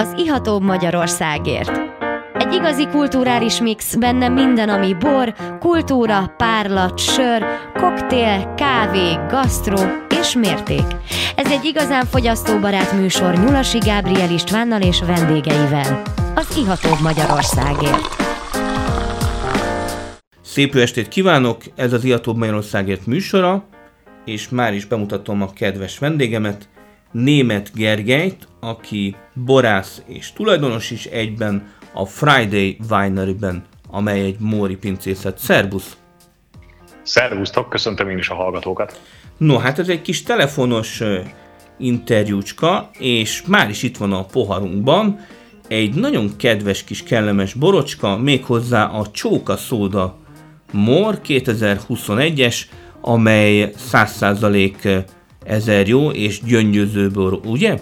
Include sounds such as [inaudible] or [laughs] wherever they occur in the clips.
az Ihatóbb Magyarországért. Egy igazi kulturális mix, benne minden, ami bor, kultúra, párlat, sör, koktél, kávé, gasztró és mérték. Ez egy igazán fogyasztóbarát műsor Nyulasi Gábriel Istvánnal és vendégeivel. Az Ihatóbb Magyarországért. Szép jó estét kívánok, ez az Ihatóbb Magyarországért műsora, és már is bemutatom a kedves vendégemet, Német Gergelyt, aki borász és tulajdonos is egyben a Friday Winery-ben, amely egy móri pincészet. Szerbusz! Szervusztok, köszöntöm én is a hallgatókat. No, hát ez egy kis telefonos interjúcska, és már is itt van a poharunkban egy nagyon kedves kis kellemes borocska, méghozzá a Csóka Szóda Mor 2021-es, amely 100% ezer jó és gyöngyöző bor, ugye?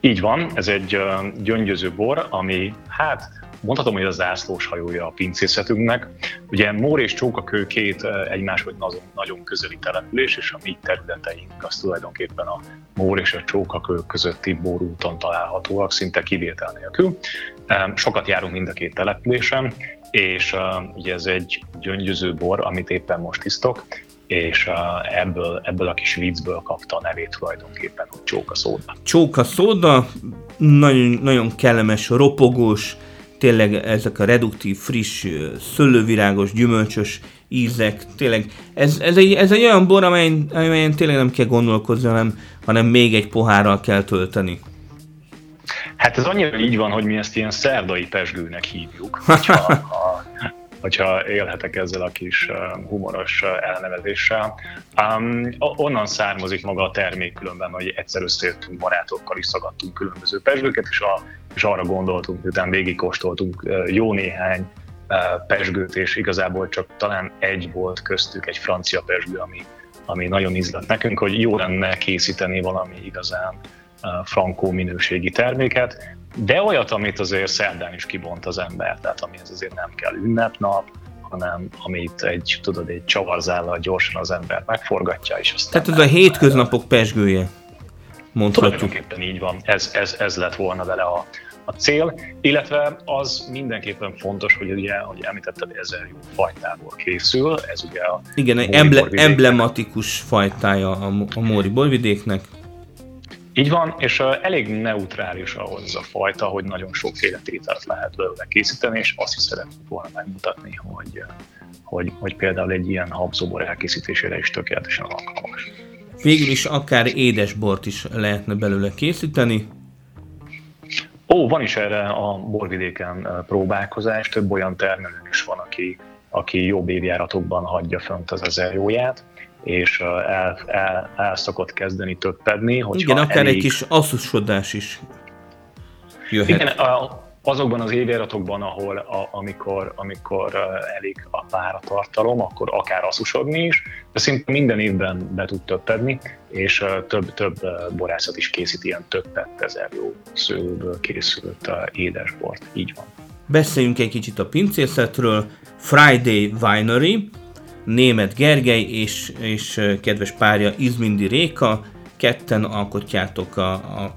Így van, ez egy gyöngyöző bor, ami hát mondhatom, hogy az zászlós hajója a pincészetünknek. Ugye Mór és Csókakő két egymáshoz nagyon közeli település, és a mi területeink az tulajdonképpen a Mór és a Csókakő közötti borúton találhatóak, szinte kivétel nélkül. Sokat járunk mind a két településen, és ugye ez egy gyöngyöző bor, amit éppen most isztok, és ebből, ebből a kis viccből kapta a nevét tulajdonképpen, hogy csóka szóda. Csóka szóda, nagyon, nagyon kellemes, ropogós, tényleg ezek a reduktív, friss, szőlővirágos, gyümölcsös ízek, tényleg ez, ez, egy, ez egy olyan bor, amelyen, amelyen tényleg nem kell gondolkozni, hanem, hanem még egy pohárral kell tölteni. Hát ez annyira így van, hogy mi ezt ilyen szerdai pesgőnek hívjuk, hogyha, [laughs] ha, hogyha élhetek ezzel a kis humoros elnevezéssel. Um, onnan származik maga a termék különben, hogy egyszer összejöttünk barátokkal, is szagadtunk különböző pesgőket, és, a, és arra gondoltunk, miután végigkóstoltunk jó néhány pesgőt, és igazából csak talán egy volt köztük, egy francia pesgő, ami, ami nagyon ízlett nekünk, hogy jó lenne készíteni valami igazán frankó minőségi terméket, de olyat, amit azért szerdán is kibont az ember, tehát amihez azért nem kell ünnepnap, hanem amit egy, tudod, egy csavarzállal gyorsan az ember megforgatja, és aztán... Tehát ez a hétköznapok pesgője, mondhatjuk. Tulajdonképpen így van, ez, ez, ez lett volna vele a, a cél, illetve az mindenképpen fontos, hogy ugye, ahogy említetted, ezer jó fajtából készül, ez ugye a Igen, egy emble, emblematikus fajtája a, a Móri borvidéknek. Így van, és elég neutrális ahhoz a fajta, hogy nagyon sokféle tételt lehet belőle készíteni, és azt is szeretném volna megmutatni, hogy, hogy, hogy például egy ilyen habzóbor elkészítésére is tökéletesen alkalmas. Végül is akár édesbort is lehetne belőle készíteni. Ó, van is erre a borvidéken próbálkozás, több olyan termelő is van, aki, aki jobb évjáratokban hagyja fönt az ezer jóját és el, el, el szokott kezdeni töppedni. Igen, akár elég... egy kis asszusodás is jöhet. Igen, a, azokban az évjáratokban, ahol a, amikor, amikor elég a páratartalom, akkor akár asszusodni is, de szinte minden évben be tud töppedni, és több, több borászat is készít ilyen többet ezer jó szőlőből készült édesbort. Így van. Beszéljünk egy kicsit a pincészetről. Friday Winery, német Gergely és, és kedves párja Izmindi Réka, ketten alkotjátok a, a,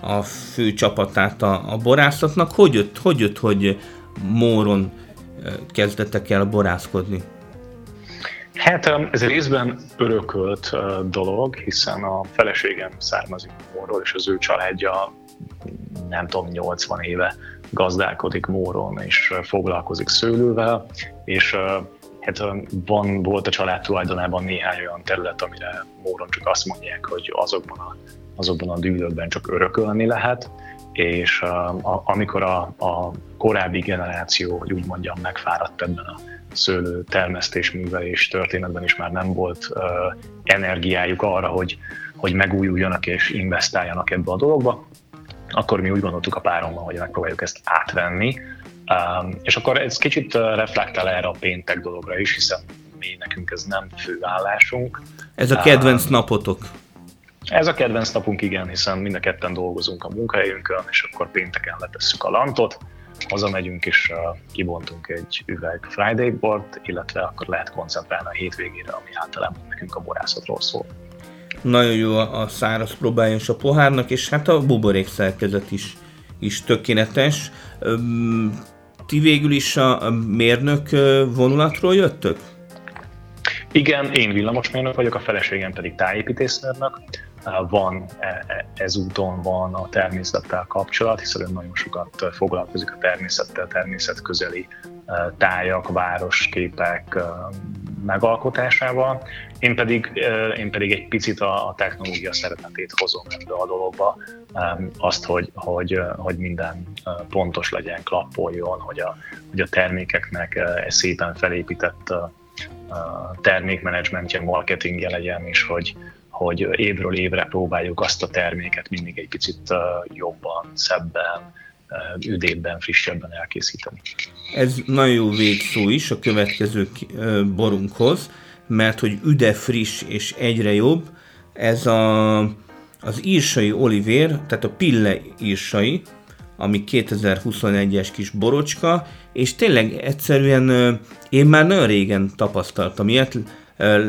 a fő csapatát a, a borászatnak. Hogy jött, hogy jött, hogy Móron kezdetek el borászkodni? Hát ez részben örökölt dolog, hiszen a feleségem származik Móról, és az ő családja nem tudom, 80 éve gazdálkodik Móron, és foglalkozik szőlővel, és hát van, volt a család tulajdonában néhány olyan terület, amire Móron csak azt mondják, hogy azokban a, azokban a dűlőkben csak örökölni lehet, és a, amikor a, a korábbi generáció, hogy úgy mondjam, megfáradt ebben a szőlő termesztés művelés történetben is már nem volt uh, energiájuk arra, hogy, hogy megújuljanak és investáljanak ebbe a dologba, akkor mi úgy gondoltuk a párommal, hogy megpróbáljuk ezt átvenni, Um, és akkor ez kicsit reflektál erre a péntek dologra is, hiszen mi nekünk ez nem főállásunk. Ez a kedvenc um, napotok? Ez a kedvenc napunk, igen, hiszen mind a ketten dolgozunk a munkahelyünkön, és akkor pénteken letesszük a lantot, hazamegyünk és uh, kibontunk egy üveg Friday bort, illetve akkor lehet koncentrálni a hétvégére, ami általában nekünk a borászatról szól. nagyon jó a száraz próbálja a pohárnak, és hát a buborék szerkezet is, is tökéletes. Ti végül is a mérnök vonulatról jöttök? Igen, én villamosmérnök vagyok, a feleségem pedig tájépítészmérnök. Van, e, e, ezúton van a természettel kapcsolat, hiszen ő nagyon sokat foglalkozik a természettel, természetközeli tájak, városképek megalkotásával. Én pedig, én pedig egy picit a, technológia szeretetét hozom ebbe a dologba, azt, hogy, hogy, hogy minden pontos legyen, klappoljon, hogy a, hogy a termékeknek egy szépen felépített termékmenedzsmentje, marketingje legyen, és hogy, hogy évről évre próbáljuk azt a terméket mindig egy picit jobban, szebben, üdébben, frissebben elkészíteni. Ez nagyon jó végszó is a következő borunkhoz, mert hogy üde, friss és egyre jobb, ez a, az írsai olivér, tehát a pille írsai, ami 2021-es kis borocska, és tényleg egyszerűen én már nagyon régen tapasztaltam ilyet,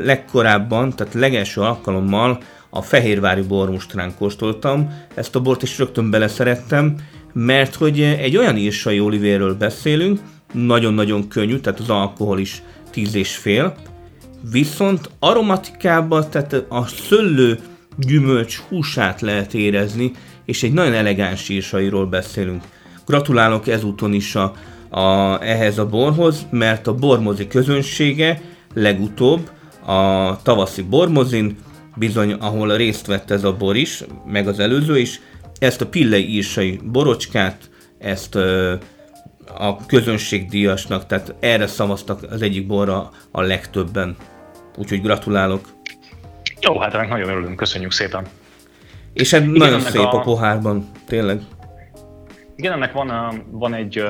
legkorábban, tehát legelső alkalommal a Fehérvári bormustrán kóstoltam, ezt a bort is rögtön beleszerettem, mert hogy egy olyan írsai olivérről beszélünk, nagyon-nagyon könnyű, tehát az alkohol is 10 és fél, viszont aromatikában, tehát a szöllő gyümölcs húsát lehet érezni, és egy nagyon elegáns írsairól beszélünk. Gratulálok ezúton is a, a, ehhez a borhoz, mert a bormozi közönsége legutóbb a tavaszi bormozin, bizony ahol részt vett ez a bor is, meg az előző is, ezt a Pillei írsai borocskát, ezt a közönségdíjasnak, tehát erre szavaztak az egyik borra a legtöbben. Úgyhogy gratulálok. Jó, hát ennek nagyon örülünk, köszönjük szépen. És hát Igen, nagyon szép a... a pohárban, tényleg. Igen, ennek van, van egy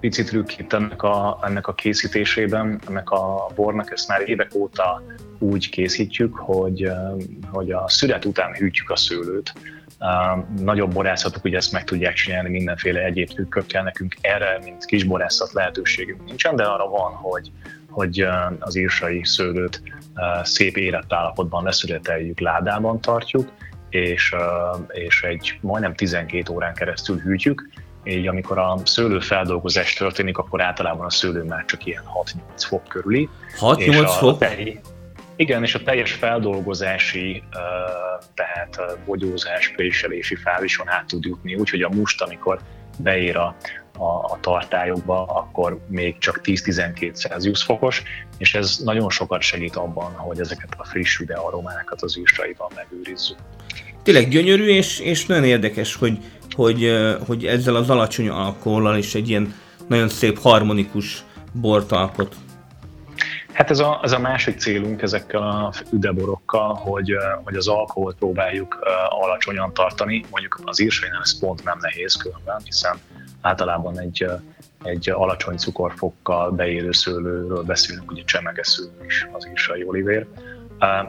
pici trükk itt ennek a, ennek a készítésében, ennek a bornak, ezt már évek óta úgy készítjük, hogy, hogy a szület után hűtjük a szőlőt, nagyobb borászatok ugye ezt meg tudják csinálni mindenféle egyéb trükkökkel, nekünk erre, mint kis borászat lehetőségünk nincsen, de arra van, hogy, hogy az írsai szőlőt szép érett állapotban leszületeljük, ládában tartjuk, és, és egy majdnem 12 órán keresztül hűtjük, így amikor a szőlő feldolgozás történik, akkor általában a szőlő már csak ilyen 6-8 fok körüli. 6-8 fok? Tej, igen, és a teljes feldolgozási, tehát bogyózás, préselési fázison át tud jutni, úgyhogy a must, amikor beér a, a, a tartályokba, akkor még csak 10-12 Celsius fokos, és ez nagyon sokat segít abban, hogy ezeket a friss üde aromákat az űrsaiban megőrizzük. Tényleg gyönyörű, és, és nagyon érdekes, hogy, hogy, hogy ezzel az alacsony alkohollal is egy ilyen nagyon szép harmonikus bort alkot. Hát ez a, ez a másik célunk ezekkel a üdeborokkal, hogy, hogy az alkoholt próbáljuk alacsonyan tartani. Mondjuk az írsainál ez pont nem nehéz különben, hiszen általában egy, egy alacsony cukorfokkal beérő szőlőről beszélünk, ugye csemegesző is az írsai olivér.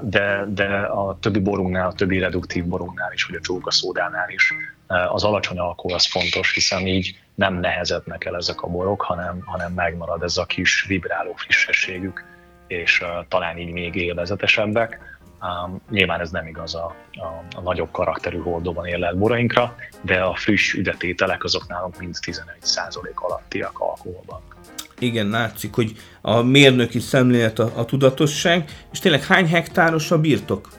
De, de a többi borunknál, a többi reduktív borunknál is, vagy a csókaszódánál is az alacsony alkohol az fontos, hiszen így nem nehezednek el ezek a borok, hanem, hanem megmarad ez a kis vibráló frissességük, és talán így még élvezetesebbek. Um, nyilván ez nem igaz a, a, a nagyobb karakterű hordóban érlelt borainkra, de a friss üdetételek azok nálunk mind 11% alattiak alkoholban. Igen, látszik, hogy a mérnöki szemlélet a, a tudatosság, és tényleg hány hektáros a birtok?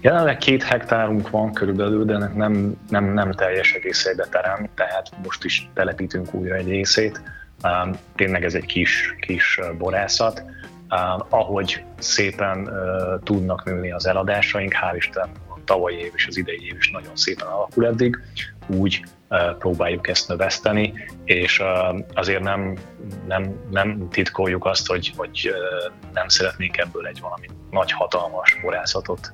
Jelenleg két hektárunk van körülbelül, de nem, nem, nem teljes egész terem, tehát most is telepítünk újra egy részét. Um, tényleg ez egy kis, kis borászat. Ahogy szépen tudnak nőni az eladásaink, hál' Isten a tavalyi év és az idei év is nagyon szépen alakul eddig, úgy próbáljuk ezt növeszteni, és azért nem, nem, nem titkoljuk azt, hogy, hogy nem szeretnénk ebből egy valami nagy, hatalmas borászatot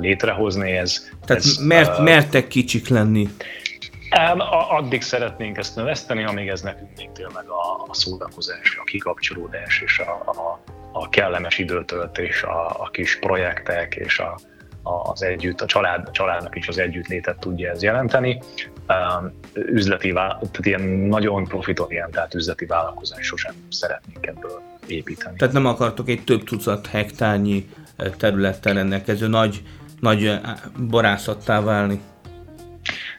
létrehozni. Ez, Tehát ez, mert, mertek kicsik lenni? Addig szeretnénk ezt növeszteni, amíg ez nekünk még tényleg a, a szórakozás, a kikapcsolódás és a, a, a kellemes időtöltés, a, a kis projektek és a, az együtt, a család, a családnak is az együttlétet tudja ez jelenteni. Üzleti, tehát ilyen nagyon profitorientált üzleti vállalkozás sosem szeretnénk ebből építeni. Tehát nem akartok egy több tucat hektárnyi területtel rendelkező nagy, nagy borászattá válni.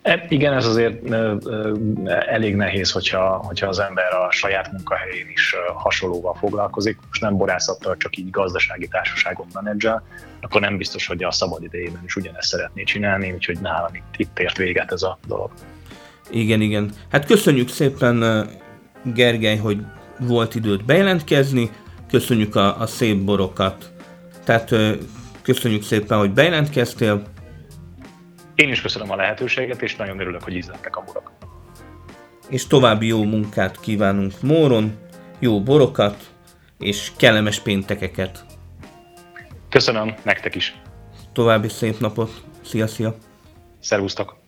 E, igen, ez azért elég nehéz, hogyha, hogyha az ember a saját munkahelyén is hasonlóval foglalkozik, most nem borászattal, csak így gazdasági társaságon menedzsel, akkor nem biztos, hogy a szabad idejében is ugyanezt szeretné csinálni, úgyhogy nálam itt, itt ért véget ez a dolog. Igen, igen. Hát köszönjük szépen, Gergely, hogy volt időt bejelentkezni, köszönjük a, a szép borokat. Tehát köszönjük szépen, hogy bejelentkeztél, én is köszönöm a lehetőséget, és nagyon örülök, hogy ízlettek a borok. És további jó munkát kívánunk Móron, jó borokat, és kellemes péntekeket. Köszönöm, nektek is. További szép napot. Szia, szia. Szervusztok.